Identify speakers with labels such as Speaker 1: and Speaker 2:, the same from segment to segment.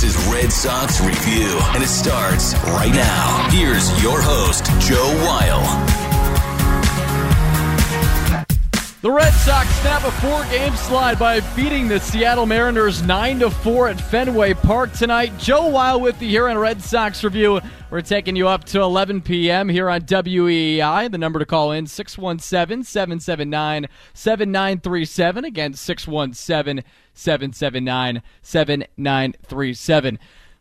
Speaker 1: This is Red Sox Review, and it starts right now. Here's your host, Joe Weil.
Speaker 2: The Red Sox snap a four-game slide by beating the Seattle Mariners 9 to 4 at Fenway Park tonight. Joe Weil with you here on Red Sox Review. We're taking you up to 11 p.m. here on WEEI. The number to call in 617-779-7937 again 617-779-7937.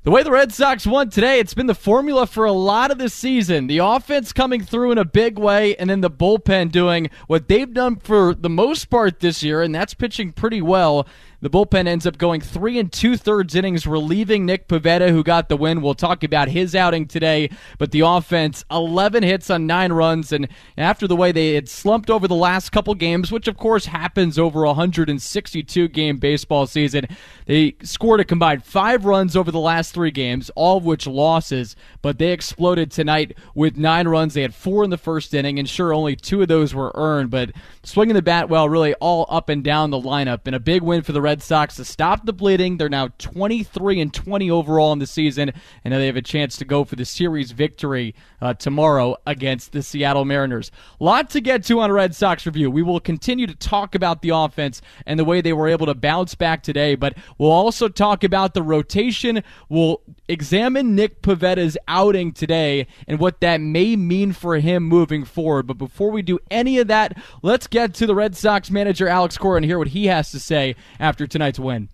Speaker 2: The way the Red Sox won today, it's been the formula for a lot of the season. The offense coming through in a big way, and then the bullpen doing what they've done for the most part this year, and that's pitching pretty well. The bullpen ends up going three and two thirds innings, relieving Nick Pivetta, who got the win. We'll talk about his outing today. But the offense, 11 hits on nine runs. And after the way they had slumped over the last couple games, which of course happens over a 162 game baseball season, they scored a combined five runs over the last three games, all of which losses. But they exploded tonight with nine runs. They had four in the first inning, and sure, only two of those were earned. But swinging the bat well, really all up and down the lineup. And a big win for the Red Sox to stop the bleeding. They're now 23 and 20 overall in the season, and now they have a chance to go for the series victory uh, tomorrow against the Seattle Mariners. Lot to get to on Red Sox review. We will continue to talk about the offense and the way they were able to bounce back today, but we'll also talk about the rotation. We'll examine Nick Pivetta's outing today and what that may mean for him moving forward. But before we do any of that, let's get to the Red Sox manager Alex Cora and hear what he has to say after after tonight's win?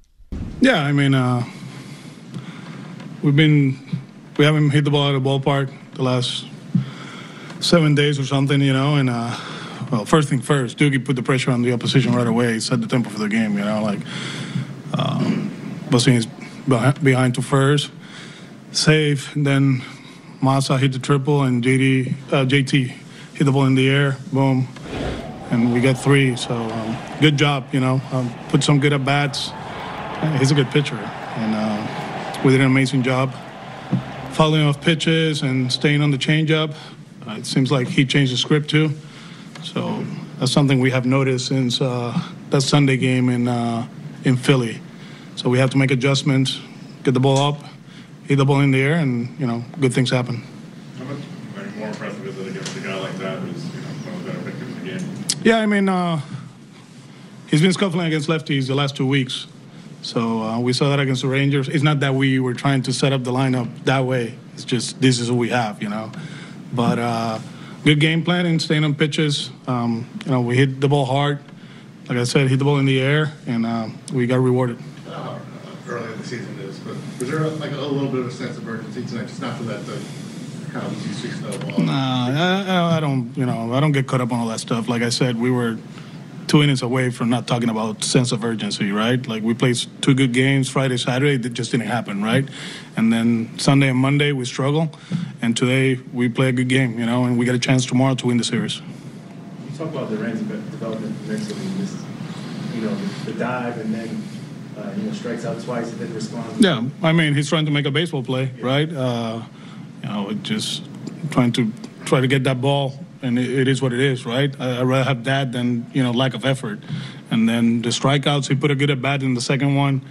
Speaker 3: Yeah, I mean, uh, we've been we haven't hit the ball out of the ballpark the last seven days or something, you know. And uh, well, first thing first, Doogie put the pressure on the opposition right away. Set the tempo for the game, you know. Like um, is behind to first, save. Then Massa hit the triple, and JD uh, JT hit the ball in the air. Boom and we got three. So um, good job, you know. Um, put some good at bats. He's a good pitcher, and uh, we did an amazing job following off pitches and staying on the changeup. Uh, it seems like he changed the script too. So that's something we have noticed since uh, that Sunday game in uh, in Philly. So we have to make adjustments, get the ball up, hit the ball in the air, and you know, good things happen.
Speaker 4: How much more impressive is it against a guy like that who's
Speaker 3: yeah, I mean, uh, he's been scuffling against lefties the last two weeks. So uh, we saw that against the Rangers. It's not that we were trying to set up the lineup that way. It's just this is what we have, you know. But uh, good game plan and staying on pitches. Um, you know, we hit the ball hard. Like I said, hit the ball in the air, and uh, we got rewarded.
Speaker 4: Early in the season is, but was there like a, little bit of a sense of urgency tonight, just not for that kind of
Speaker 3: Nah, I, I don't. You know, I don't get caught up on all that stuff. Like I said, we were two innings away from not talking about sense of urgency, right? Like we played two good games Friday, Saturday, that just didn't happen, right? And then Sunday and Monday we struggle, and today we play a good game, you know, and we get a chance tomorrow to win the series.
Speaker 5: You talk about the Rams' development mentally, this, you know, the, dive and then. Uh, you know, strikes out twice and didn't respond.
Speaker 3: Yeah, I mean, he's trying to make a baseball play, yeah. right? Uh, you know, just trying to try to get that ball, and it, it is what it is, right? I, would rather have that than you know lack of effort. And then the strikeouts, he put a good at bat in the second one.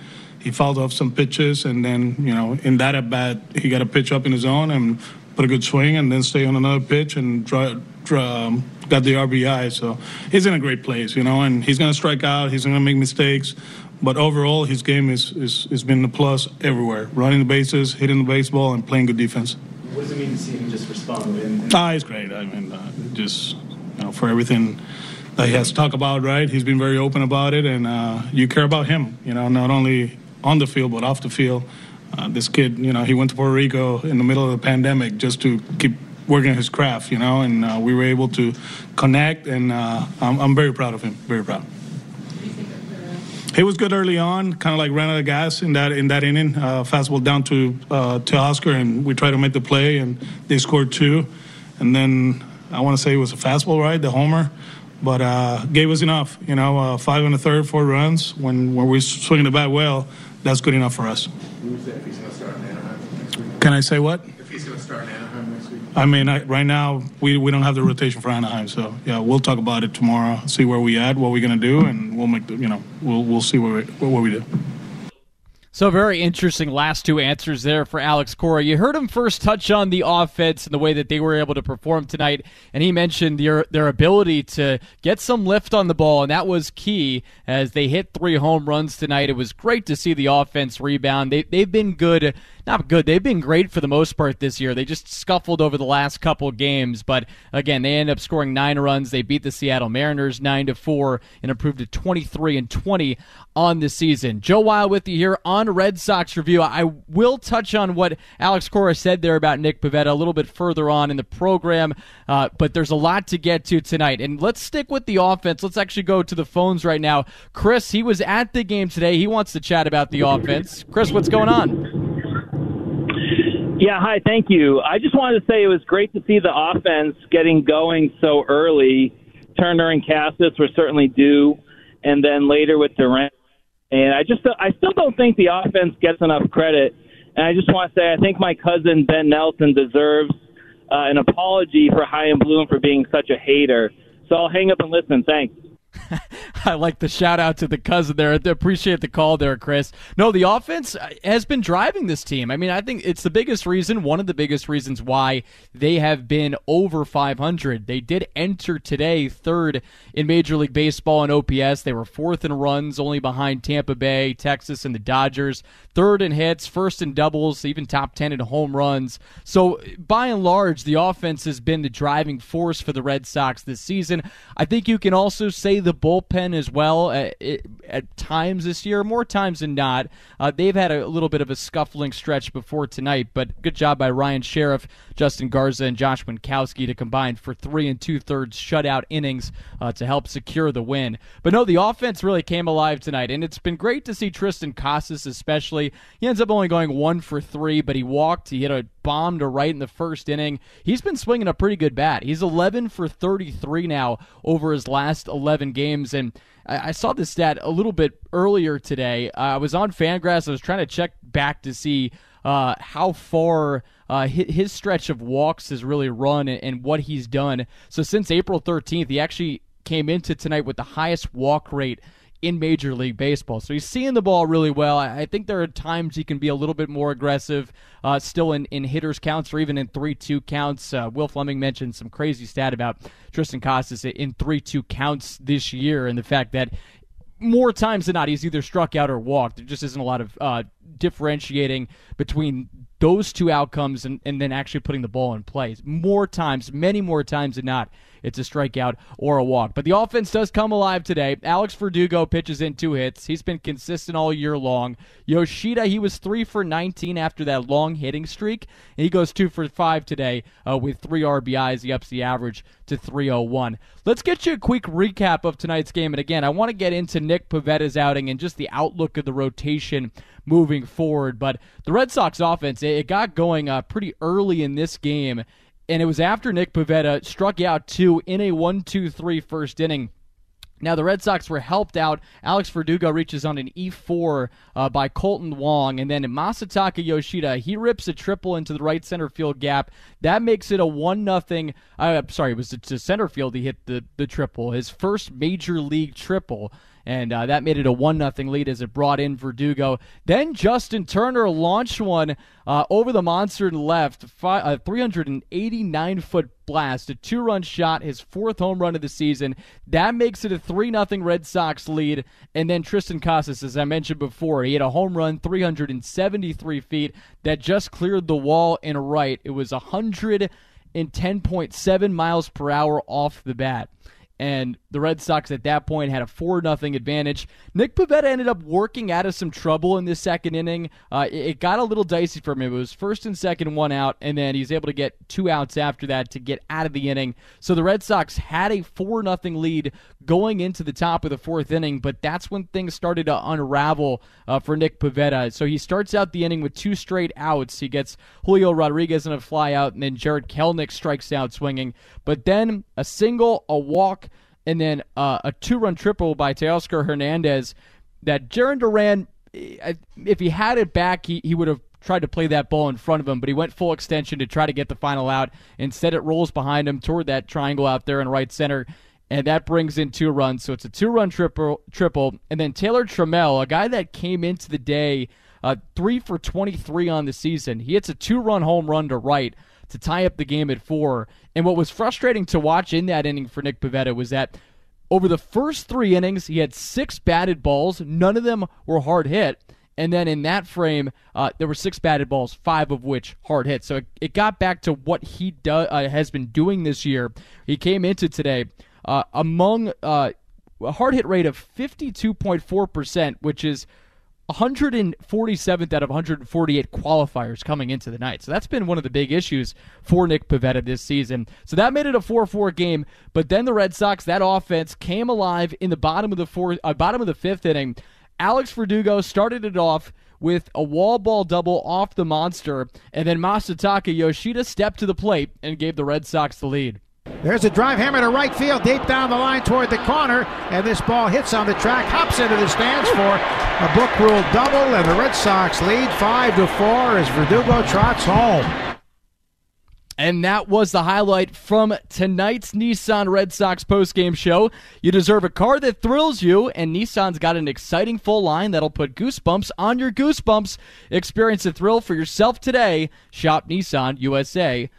Speaker 3: He fouled off some pitches, and then you know in that at bat, he got a pitch up in his own and put a good swing, and then stay on another pitch and draw, um, got the RBI. So he's in a great place, you know, and he's going to strike out. He's going to make mistakes, but overall, his game is, is, been a plus everywhere running the bases, hitting the baseball, and playing good defense.
Speaker 5: What does it mean to see him just respond? And,
Speaker 3: Ah, he's great. I mean, uh, just you know, for everything that he has to talk about, right? He's been very open about it, and uh, you care about him. You know, not only on the field but off the field. Uh, this kid, you know, he went to Puerto Rico in the middle of the pandemic just to keep working his craft, you know, and uh, we were able to connect, and uh, I'm, I'm very proud of him. Very proud. He was good early on, kind of like ran out of gas in that in that inning. Uh, fastball down to uh, to Oscar, and we tried to make the play, and they scored two. And then I want to say it was a fastball, right, the homer, but uh, gave us enough. You know, uh, five and a third, four runs. When when we're swinging the bat well, that's good enough for us.
Speaker 4: Who's that if he's going to start in Anaheim next week?
Speaker 3: Can I say what?
Speaker 4: If he's going to start in Anaheim next week?
Speaker 3: I mean, I, right now we, we don't have the rotation for Anaheim, so yeah, we'll talk about it tomorrow. See where we at, what we're gonna do, and we'll make the you know we'll we'll see what we, what we do.
Speaker 2: So very interesting last two answers there for Alex Cora. You heard him first touch on the offense and the way that they were able to perform tonight, and he mentioned their their ability to get some lift on the ball, and that was key as they hit three home runs tonight. It was great to see the offense rebound. They they've been good, not good. They've been great for the most part this year. They just scuffled over the last couple games, but again, they end up scoring nine runs. They beat the Seattle Mariners nine to four and improved to twenty three and twenty on the season. Joe Weil with you here on Red Sox Review. I will touch on what Alex Cora said there about Nick Pivetta a little bit further on in the program, uh, but there's a lot to get to tonight. And let's stick with the offense. Let's actually go to the phones right now. Chris, he was at the game today. He wants to chat about the offense. Chris, what's going on?
Speaker 6: Yeah, hi, thank you. I just wanted to say it was great to see the offense getting going so early. Turner and Casas were certainly due, and then later with Duran. And I just, I still don't think the offense gets enough credit. And I just want to say, I think my cousin Ben Nelson deserves uh, an apology for Chaim Bloom for being such a hater. So I'll hang up and listen. Thanks.
Speaker 2: I like the shout out to the cousin there. I appreciate the call there, Chris. No, the offense uh, has been driving this team. I mean, I think it's the biggest reason, one of the biggest reasons why they have been over 500. They did enter today third in Major League Baseball in OPS. They were fourth in runs, only behind Tampa Bay, Texas, and the Dodgers. Third in hits, first in doubles, even top 10 in home runs. So, by and large, the offense has been the driving force for the Red Sox this season. I think you can also say the bullpen as well at, at times this year, more times than not. Uh, they've had a little bit of a scuffling stretch before tonight, but good job by Ryan Sherriff, Justin Garza, and Josh Winckowski to combine for three and two thirds shutout innings uh, to help secure the win. But no, the offense really came alive tonight, and it's been great to see Tristan Casas, especially. He ends up only going one for three, but he walked. He hit a bomb to right in the first inning. He's been swinging a pretty good bat. He's 11 for 33 now over his last 11 games, and I, I saw this stat a little bit earlier today. Uh, I was on Fangraphs. I was trying to check back to see uh, how far uh, his stretch of walks has really run and, and what he's done. So since April 13th, he actually came into tonight with the highest walk rate in Major League Baseball. So he's seeing the ball really well. I think there are times he can be a little bit more aggressive, uh, still in, in hitters counts or even in 3 2 counts. Uh, Will Fleming mentioned some crazy stat about Tristan Casas in 3 2 counts this year and the fact that more times than not, he's either struck out or walked. There just isn't a lot of uh, differentiating between those two outcomes and, and then actually putting the ball in play. More times, many more times than not, it's a strikeout or a walk. But the offense does come alive today. Alex Verdugo pitches in two hits. He's been consistent all year long. Yoshida, he was three for 19 after that long hitting streak. And he goes two for five today uh, with three RBIs. He ups the average to 301. Let's get you a quick recap of tonight's game. And again, I want to get into Nick Pivetta's outing and just the outlook of the rotation moving forward. But the Red Sox offense, it got going uh, pretty early in this game and it was after Nick Pivetta struck out two in a 1 2 3 first inning. Now, the Red Sox were helped out. Alex Verdugo reaches on an E4 uh, by Kolten Wong, and then Masataka Yoshida, he rips a triple into the right center field gap. That makes it a 1 nothing. Uh, sorry, it was to center field he hit the, the triple, his first major league triple. And uh, that made it a one nothing lead as it brought in Verdugo. Then Justin Turner launched one uh, over the monster and left, a 389 foot blast, a two run shot, his fourth home run of the season. That makes it a 3 0 Red Sox lead. And then Tristan Casas, as I mentioned before, he had a home run 373 feet that just cleared the wall and right. It was 110.7 miles per hour off the bat and the Red Sox at that point had a 4 0 advantage. Nick Pivetta ended up working out of some trouble in the second inning. Uh, it, it, got a little dicey for him. It was first and second, one out, and then he's able to get two outs after that to get out of the inning. So the Red Sox had a 4 0 lead going into the top of the fourth inning, but that's when things started to unravel uh, for Nick Pivetta. So he starts out the inning with two straight outs. He gets Julio Rodriguez in a flyout, and then Jarred Kelenic strikes out swinging. But then a single, a walk, and then uh, a two-run triple by Teoscar Hernandez that Jarren Duran, if he had it back, he, he would have tried to play that ball in front of him, but he went full extension to try to get the final out. Instead, it rolls behind him toward that triangle out there in right center, and that brings in two runs. So it's a two-run triple, triple, and then Taylor Trammell, a guy that came into the day uh, three for 23 on the season, he hits a two-run home run to right to tie up the game at four. And what was frustrating to watch in that inning for Nick Pivetta was that over the first three innings, he had six batted balls. None of them were hard hit. And then in that frame, uh, there were six batted balls, five of which hard hit. So it, it got back to what he do, uh, has been doing this year. He came into today uh, among uh, a hard hit rate of 52.4%, which is 147th out of 148 qualifiers coming into the night. So that's been one of the big issues for Nick Pivetta this season. So that made it a 4-4 game. But then the Red Sox, that offense came alive in the bottom of the fourth, uh, bottom of the fifth inning. Alex Verdugo started it off with a wall ball double off the monster, and then Masataka Yoshida stepped to the plate and gave the Red Sox the lead.
Speaker 7: There's a drive hammer to right field, deep down the line toward the corner, and this ball hits on the track, hops into the stands for a book rule double, and the Red Sox lead five to four as Verdugo trots home.
Speaker 2: And that was the highlight from tonight's Nissan Red Sox postgame show. You deserve a car that thrills you, and Nissan's got an exciting full line that'll put goosebumps on your goosebumps. Experience the thrill for yourself today. Shop NissanUSA.com.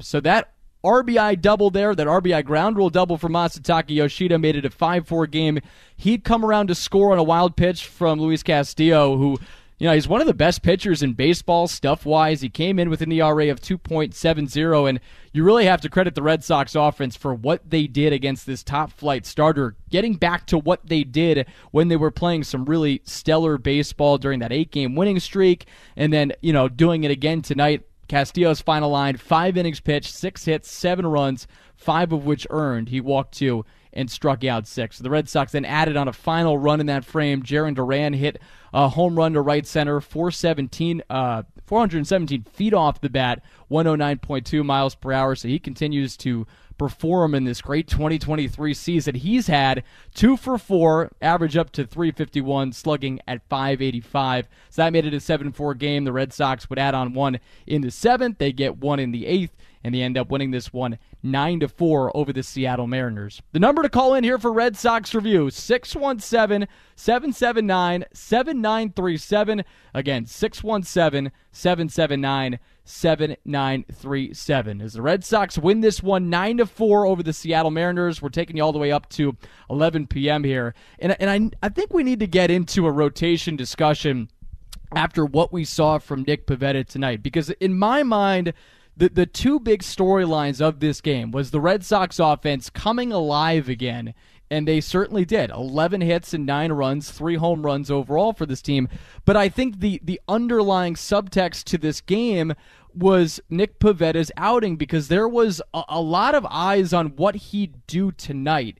Speaker 2: So that RBI double there, that RBI ground rule double for Masataka Yoshida made it a 5 4 game. He'd come around to score on a wild pitch from Luis Castillo, who, you know, he's one of the best pitchers in baseball, stuff wise. He came in with an ERA of 2.70, and you really have to credit the Red Sox offense for what they did against this top flight starter, getting back to what they did when they were playing some really stellar baseball during that eight game winning streak, and then, you know, doing it again tonight Castillo's final line five innings pitched, six hits, seven runs, five of which earned. He walked two and struck out six. The Red Sox then added on a final run in that frame. Jarren Duran hit a home run to right center, 417, uh, 417 feet off the bat, 109.2 miles per hour. So he continues to perform in this great 2023 season he's had. Two for four, average up to 351, slugging at 585. So that made it a 7 4 game. The Red Sox would add on one in the seventh. They get one in the eighth, and they end up winning this one 9 to 4 over the Seattle Mariners. The number to call in here for Red Sox review 617 779 7937. Again, 617 779 7937. As the Red Sox win this one 9 to 4 over the Seattle Mariners, we're taking you all the way up to 11 p.m. here. And, and I, I think we need to get into a rotation discussion after what we saw from Nick Pivetta tonight because in my mind the the two big storylines of this game was the Red Sox offense coming alive again and they certainly did. 11 hits and 9 runs, 3 home runs overall for this team. But I think the the underlying subtext to this game was Nick Pivetta's outing because there was a, a lot of eyes on what he'd do tonight.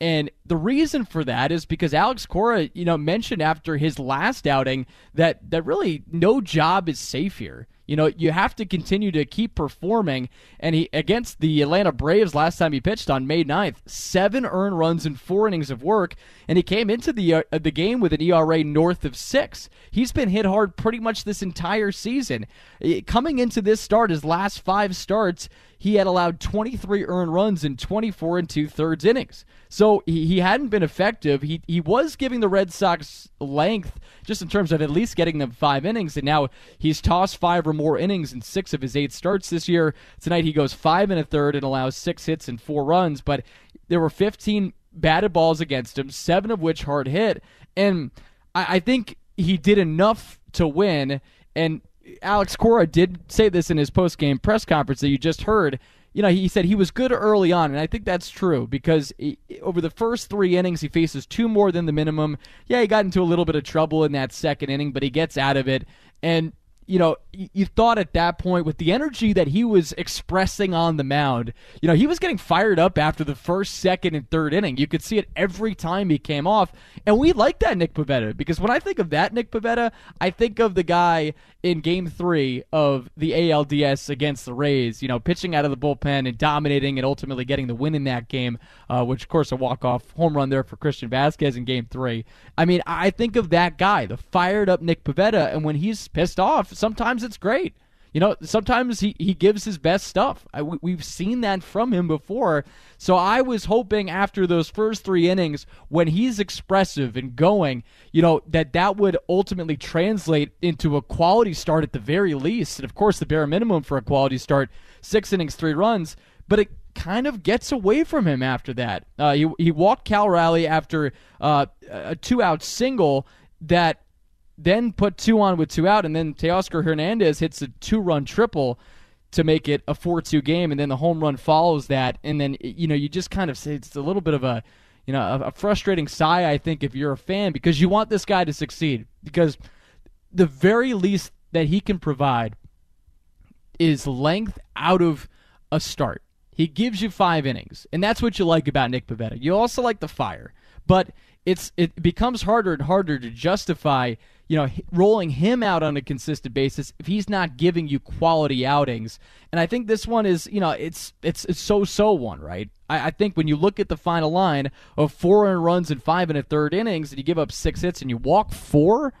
Speaker 2: And the reason for that is because Alex Cora, you know, mentioned after his last outing that that really no job is safe here. You know, you have to continue to keep performing. And he against the Atlanta Braves last time he pitched on May 9th, seven earned runs in four innings of work, and he came into the uh, the game with an ERA north of six. He's been hit hard pretty much this entire season. Coming into this start, his last five starts, he had allowed 23 earned runs in 24 and two thirds innings. So he, he hadn't been effective. He, he was giving the Red Sox length just in terms of at least getting them five innings. And now he's tossed five or more innings in six of his eight starts this year. Tonight he goes five and a third and allows six hits and four runs. But there were 15 batted balls against him, seven of which hard hit. And I, I think he did enough to win. And Alex Cora did say this in his post game press conference that you just heard. You know, he said he was good early on, and I think that's true because he, over the first three innings, he faces two more than the minimum. Yeah, he got into a little bit of trouble in that second inning, but he gets out of it. And you know, you thought at that point with the energy that he was expressing on the mound, you know, he was getting fired up after the first, second, and third inning. You could see it every time he came off. And we like that Nick Pivetta because when I think of that Nick Pivetta, I think of the guy in game three of the ALDS against the Rays, you know, pitching out of the bullpen and dominating and ultimately getting the win in that game, uh, which, of course, a walk-off home run there for Christian Vasquez in game three. I mean, I think of that guy, the fired up Nick Pivetta, and when he's pissed off, sometimes it's great. You know, sometimes he, he gives his best stuff. I, we, have seen that from him before. So I was hoping after those first three innings, when he's expressive and going, you know, that that would ultimately translate into a quality start at the very least. And of course, the bare minimum for a quality start, six innings, three runs. But it kind of gets away from him after that. Uh, he, he walked Cal Raleigh after uh, a two out single that then put two on with two out, and then Teoscar Hernandez hits a two run triple to make it a 4 2 game, and then the home run follows that. And then, you know, you just kind of say it's a little bit of a. You know, a, frustrating sigh, I think, if you're a fan, because you want this guy to succeed. Because the very least that he can provide is length out of a start. He gives you five innings, and that's what you like about Nick Pivetta. You also like the fire, but it's it becomes harder and harder to justify you know, rolling him out on a consistent basis if he's not giving you quality outings. And I think this one is, you know, it's it's it's so so one, right? I, I think when you look at the final line of four earned runs in five and a third innings, and you give up six hits and you walk four,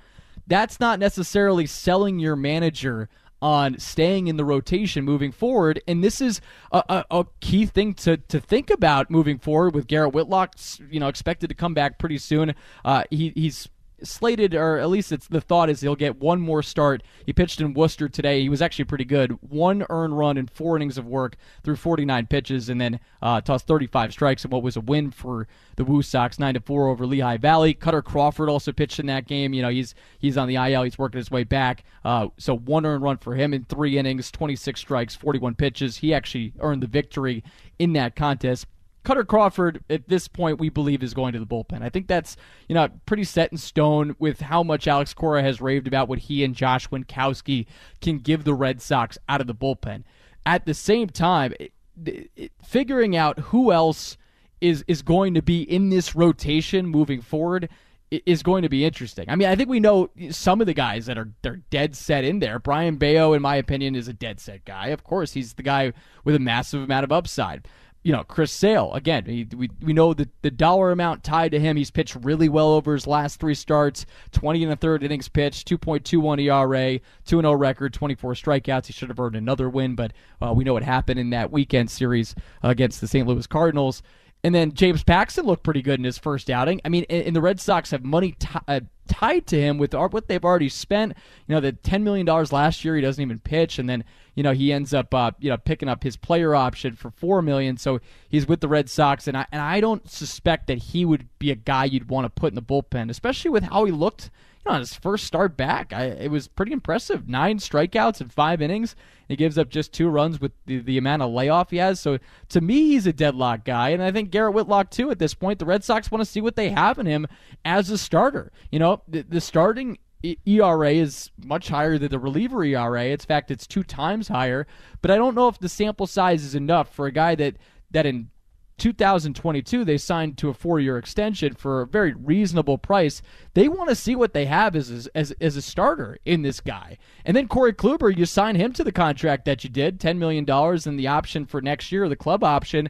Speaker 2: that's not necessarily selling your manager on staying in the rotation moving forward. And this is a, a, a, key thing to, to think about moving forward with Garrett Whitlock, you know, expected to come back pretty soon. Uh, he, he's slated, or at least it's the thought is he'll get one more start. He pitched in Worcester today. He was actually pretty good. One earned run in four innings of work through 49 pitches, and then uh, tossed 35 strikes in what was a win for the Woo Sox, nine to four over Lehigh Valley. Kutter Crawford also pitched in that game. You know he's he's on the IL. He's working his way back. Uh, so one earned run for him in three innings, 26 strikes, 41 pitches. He actually earned the victory in that contest. Kutter Crawford at this point we believe is going to the bullpen. I think that's you know pretty set in stone with how much Alex Cora has raved about what he and Josh Winckowski can give the Red Sox out of the bullpen. At the same time, it, it, figuring out who else is is going to be in this rotation moving forward is going to be interesting. I mean, I think we know some of the guys that are they're dead set in there. Brayan Bello, in my opinion, is a dead set guy. Of course, he's the guy with a massive amount of upside you know, Chris Sale, again, he, we, we know the, the dollar amount tied to him. He's pitched really well over his last three starts 20 and a third innings pitched, 2.21 ERA, 2 0 record, 24 strikeouts. He should have earned another win, but uh, we know what happened in that weekend series against the St. Louis Cardinals. And then James Paxton looked pretty good in his first outing. I mean, and, the Red Sox have money t- uh, tied to him with what they've already spent. You know, the $10 million last year, he doesn't even pitch. And then you know he ends up uh, you know picking up his player option for four million, so he's with the Red Sox, and I and I don't suspect that he would be a guy you'd want to put in the bullpen, especially with how he looked. You know, on his first start back, I, it was pretty impressive. Nine strikeouts in five innings. He gives up just two runs with the, the amount of layoff he has. So to me, he's a deadlock guy, and I think Garrett Whitlock too. At this point, the Red Sox want to see what they have in him as a starter. You know, the, the starting ERA is much higher than the reliever ERA. In fact, it's two times higher. But I don't know if the sample size is enough for a guy that that in 2022 they signed to a four-year extension for a very reasonable price. They want to see what they have as as as a starter in this guy. And then Corey Kluber, you sign him to the contract that you did, ten million dollars, and the option for next year, the club option.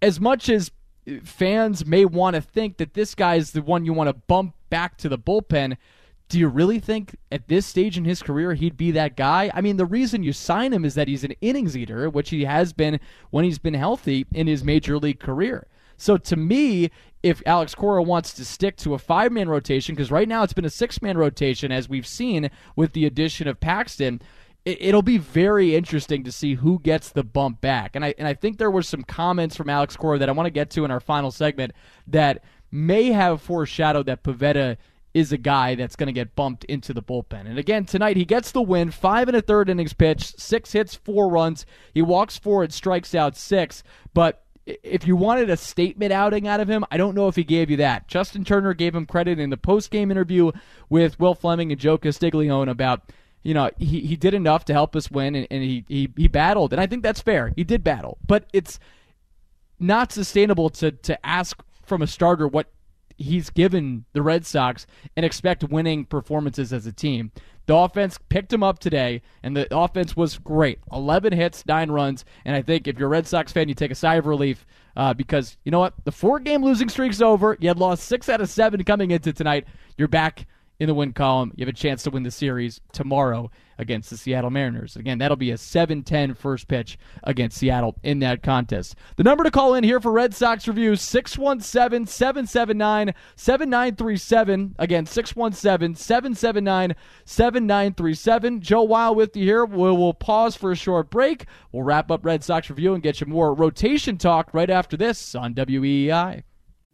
Speaker 2: As much as fans may want to think that this guy is the one you want to bump back to the bullpen do you really think at this stage in his career he'd be that guy? I mean, the reason you sign him is that he's an innings eater, which he has been when he's been healthy in his major league career. So to me, if Alex Cora wants to stick to a five man rotation, because right now it's been a six man rotation, as we've seen with the addition of Paxton, it'll be very interesting to see who gets the bump back. And I and I think there were some comments from Alex Cora that I want to get to in our final segment that may have foreshadowed that Pivetta is a guy that's going to get bumped into the bullpen. And again, tonight he gets the win, five and a third innings pitched, six hits, four runs. He walks four and strikes out six. But if you wanted a statement outing out of him, I don't know if he gave you that. Justin Turner gave him credit in the post game interview with Will Fleming and Joe Castiglione about you know, he, he did enough to help us win and, and he, he, he battled. And I think that's fair. He did battle. But it's not sustainable to, to ask from a starter what he's given the Red Sox and expect winning performances as a team. The offense picked him up today, and the offense was great. 11 hits, 9 runs, and I think if you're a Red Sox fan, you take a sigh of relief uh, because, you know what? The four game losing streak's over. You had lost 6 out of 7 coming into tonight. You're back in the win column. You have a chance to win the series tomorrow against the Seattle Mariners. Again, that'll be a 7 10 first pitch against Seattle in that contest. The number to call in here for Red Sox Review 617 779 7937. Again, 617 779 7937. Joe Weil with you here. We will pause for a short break. We'll wrap up Red Sox Review and get you more rotation talk right after this on WEEI.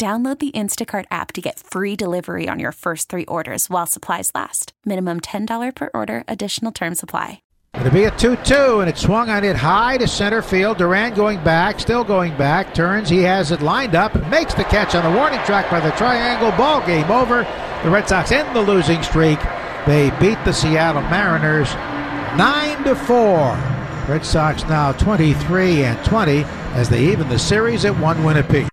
Speaker 8: Download the Instacart app to get free delivery on your first three orders while supplies last. Minimum $10 per order, additional term supply.
Speaker 7: It'll be a 2 2, and it swung on it high to center field. Duran going back, still going back, turns. He has it lined up makes the catch on the warning track by the triangle. Ball game over. The Red Sox end the losing streak. They beat the Seattle Mariners 9 to 4. Red Sox now 23 and 20 as they even the series at one win apiece.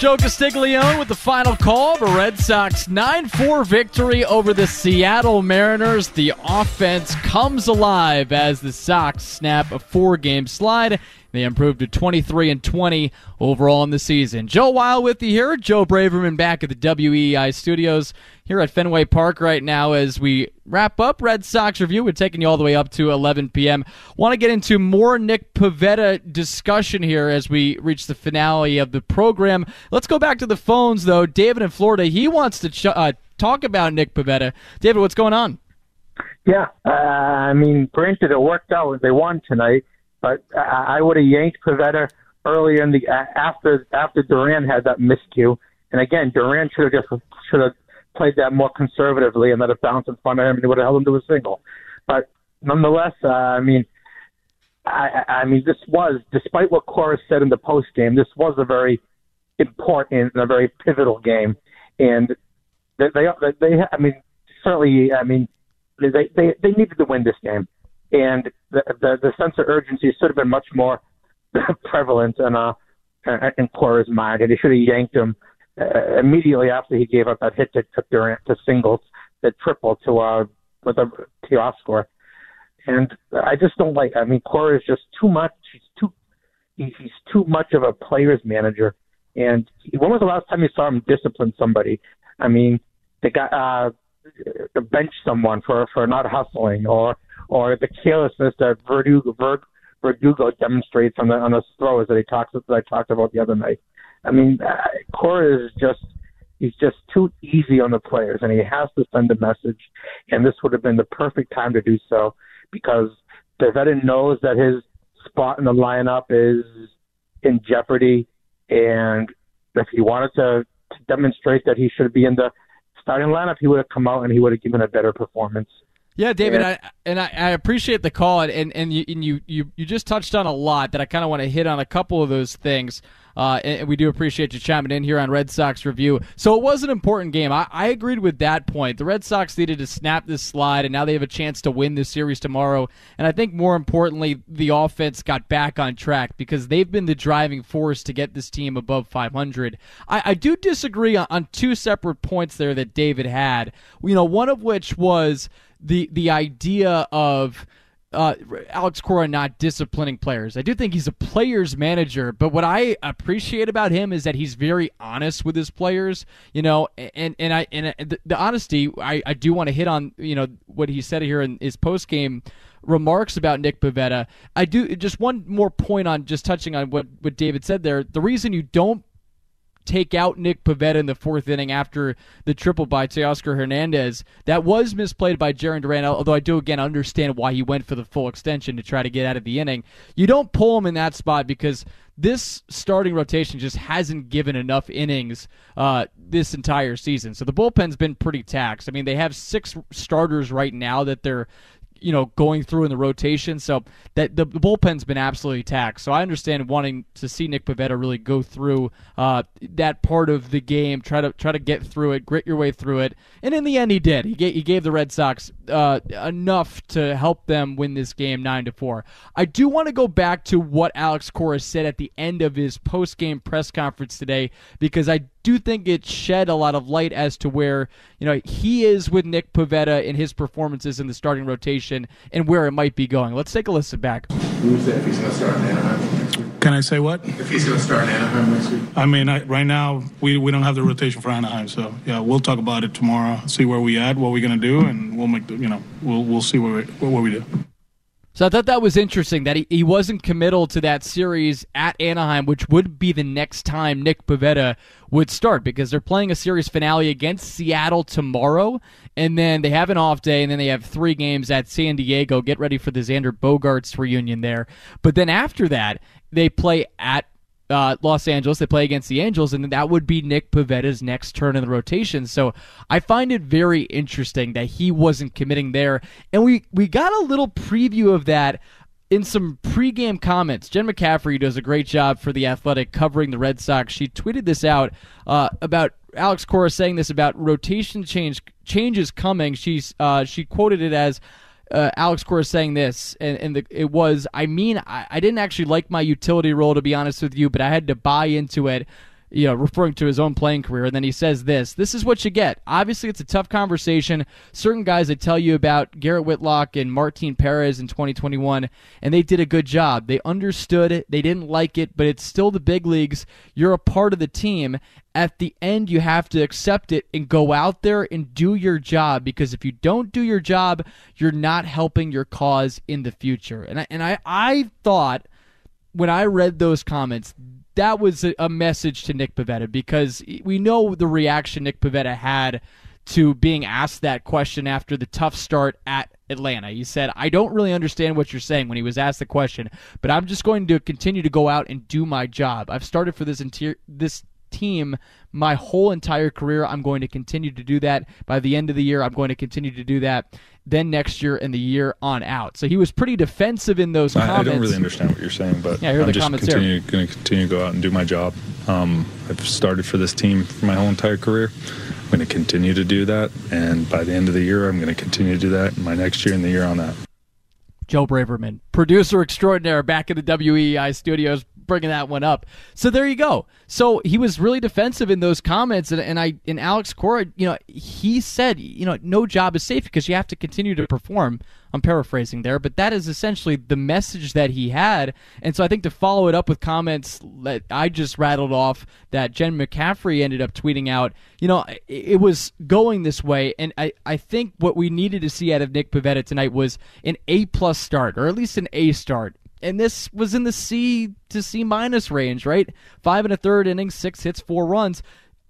Speaker 2: Joe Castiglione with the final call of a Red Sox 9 4 victory over the Seattle Mariners. The offense comes alive as the Sox snap a four game slide. They improved to 23 and 20 overall in the season. Joe Weil with you here. Joe Braverman back at the WEEI studios here at Fenway Park right now as we wrap up Red Sox review. We're taking you all the way up to 11 p.m. Want to get into more Nick Pivetta discussion here as we reach the finale of the program. Let's go back to the phones though. David in Florida, he wants to ch- uh, talk about Nick Pivetta. David, what's going on?
Speaker 9: Yeah, uh, I mean, granted, it worked out. They won tonight, but I, I would have yanked Pivetta earlier in the after after Duran had that miscue. And again, Duran should have just should have played that more conservatively and let it bounce in front of him, and would have held him to a single. But nonetheless, uh, I mean, I, I mean, this was, despite what Cora said in the post game, this was a very important and a very pivotal game, and they, they, they, I mean, certainly, I mean, they, they, they needed to win this game, and the, the, the sense of urgency should have been much more prevalent in, uh, in Cora's mind, and he should have yanked him uh, immediately after he gave up that hit to, to Durant to singles, that triple to uh with a TR score. And I just don't like. I mean, Cora is just too much. He's too he's, he's too much of a player's manager. And when was the last time you saw him discipline somebody? I mean, they got uh, bench someone for for not hustling, or or the carelessness that Verdugo Verdugo demonstrates on the on the throws that he talks that I talked about the other night. I mean, uh, Cora is just he's just too easy on the players, and he has to send a message. And this would have been the perfect time to do so because the knows that his spot in the lineup is in jeopardy, and if he wanted to, to demonstrate that he should be in the starting lineup, he would have come out and he would have given a better performance.
Speaker 2: Yeah, David, yeah. I, and I, I, appreciate the call, and and you, and you you you just touched on a lot that I kind of want to hit on a couple of those things. Uh, and we do appreciate you chiming in here on Red Sox Review. So it was an important game. I, I agreed with that point. The Red Sox needed to snap this slide, and now they have a chance to win this series tomorrow. And I think more importantly, the offense got back on track because they've been the driving force to get this team above 500. I, I do disagree on, on two separate points there that David had. You know, one of which was the the idea of uh, Alex Cora not disciplining players. I do think he's a player's manager, but what I appreciate about him is that he's very honest with his players. You know, and and I and the, the honesty I, I do want to hit on. You know what he said here in his post game remarks about Nick Pivetta. I do just one more point on just touching on what what David said there. The reason you don't take out Nick Pivetta in the fourth inning after the triple by Teoscar Hernandez. That was misplayed by Jarren Duran, although I do again understand why he went for the full extension to try to get out of the inning. You don't pull him in that spot because this starting rotation just hasn't given enough innings uh, this entire season. So the bullpen's been pretty taxed. I mean, they have six starters right now that they're you know going through in the rotation. So that the, bullpen's been absolutely taxed. So I understand wanting to see Nick Pivetta really go through uh, that part of the game, try to try to get through it, grit your way through it, and in the end he did. He gave, he gave the Red Sox uh, enough to help them win this game nine to four. I do want to go back to what Alex Cora said at the end of his post game press conference today because I do think it shed a lot of light as to where you know he is with Nick Pivetta in his performances in the starting rotation and where it might be going. Let's take a listen back.
Speaker 4: Who's that he's going to start?
Speaker 3: Can I say what?
Speaker 4: If he's going to start in Anaheim next week?
Speaker 3: I mean, I, right now we, we don't have the rotation for Anaheim, so yeah, we'll talk about it tomorrow. See where we at, what we're gonna do, and we'll make the you know we'll we'll see what we, what we do.
Speaker 2: So I thought that was interesting that he, he wasn't committal to that series at Anaheim, which would be the next time Nick Pivetta would start because they're playing a series finale against Seattle tomorrow, and then they have an off day, and then they have three games at San Diego. Get ready for the Xander Bogaerts reunion there. But then after that, they play at uh, Los Angeles. They play against the Angels, and that would be Nick Pivetta's next turn in the rotation. So I find it very interesting that he wasn't committing there, and we we got a little preview of that in some pregame comments. Jen McCaffrey does a great job for the Athletic covering the Red Sox. She tweeted this out uh, about Alex Cora saying this about rotation change changes coming. She's uh, she quoted it as uh, Alex Cora saying this, and, and the, it was, I mean, I, I didn't actually like my utility role, to be honest with you, but I had to buy into it you know, referring to his own playing career. And then he says this this is what you get. Obviously, it's a tough conversation. Certain guys that tell you about Garrett Whitlock and Martin Perez in 2021, and they did a good job. They understood it, they didn't like it, but it's still the big leagues. You're a part of the team. At the end, you have to accept it and go out there and do your job because if you don't do your job, you're not helping your cause in the future. And I, and I, I thought when I read those comments, that was a, message to Nick Pivetta because we know the reaction Nick Pivetta had to being asked that question after the tough start at Atlanta. He said, I don't really understand what you're saying when he was asked the question, but I'm just going to continue to go out and do my job. I've started for this inter- this team my whole entire career. I'm going to continue to do that. By the end of the year, I'm going to continue to do that. Then next year and the year on out. So he was pretty defensive in those comments.
Speaker 10: I, don't really understand what you're saying, but
Speaker 2: yeah,
Speaker 10: I'm
Speaker 2: just going
Speaker 10: to continue to go out and do my job. Um, I've started for this team for my whole entire career. I'm going to continue to do that, and by the end of the year, I'm going to continue to do that in my next year and the year on that.
Speaker 2: Joe Braverman, producer extraordinaire, back in the WEEI studios, bringing that one up. So there you go. So he was really defensive in those comments, and, and I and Alex Cora, you know, he said, you know, no job is safe because you have to continue to perform. I'm paraphrasing there, but that is essentially the message that he had. And so I think to follow it up with comments that I just rattled off that Jen McCaffrey ended up tweeting out, you know, it was going this way. And I, I think what we needed to see out of Nick Pivetta tonight was an A plus start, or at least an A start and this was in the C to C minus range, right? Five and a third innings, six hits, four runs.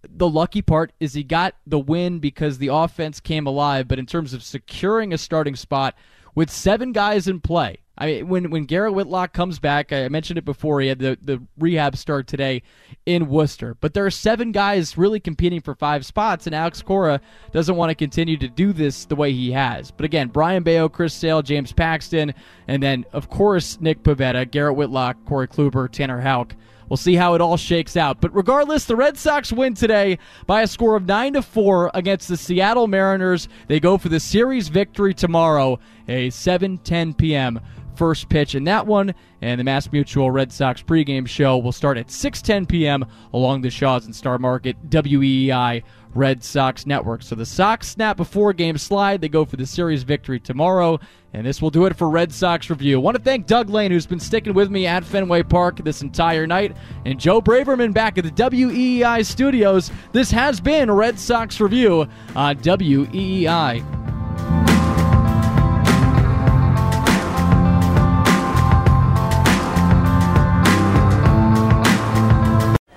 Speaker 2: The lucky part is he got the win because the offense came alive, but in terms of securing a starting spot with seven guys in play, I mean, when when Garrett Whitlock comes back, I mentioned it before. He had the, the rehab start today in Worcester, but there are seven guys really competing for five spots, and Alex Cora doesn't want to continue to do this the way he has. But again, Brayan Bello, Chris Sale, James Paxton, and then of course Nick Pivetta, Garrett Whitlock, Corey Kluber, Tanner Houck we'll see how it all shakes out. But regardless, the Red Sox win today by a score of 9 to 4 against the Seattle Mariners. They go for the series victory tomorrow, a 7:10 p.m. first pitch in that one, and the Mass Mutual Red Sox pregame show will start at 6:10 p.m. along the Shaw's and Star Market WEEI Red Sox network. So the Sox snap before game slide. They go for the series victory tomorrow. And this will do it for Red Sox Review. I want to thank Doug Lane, who's been sticking with me at Fenway Park this entire night, and Joe Braverman back at the WEEI studios. This has been Red Sox Review on WEEI.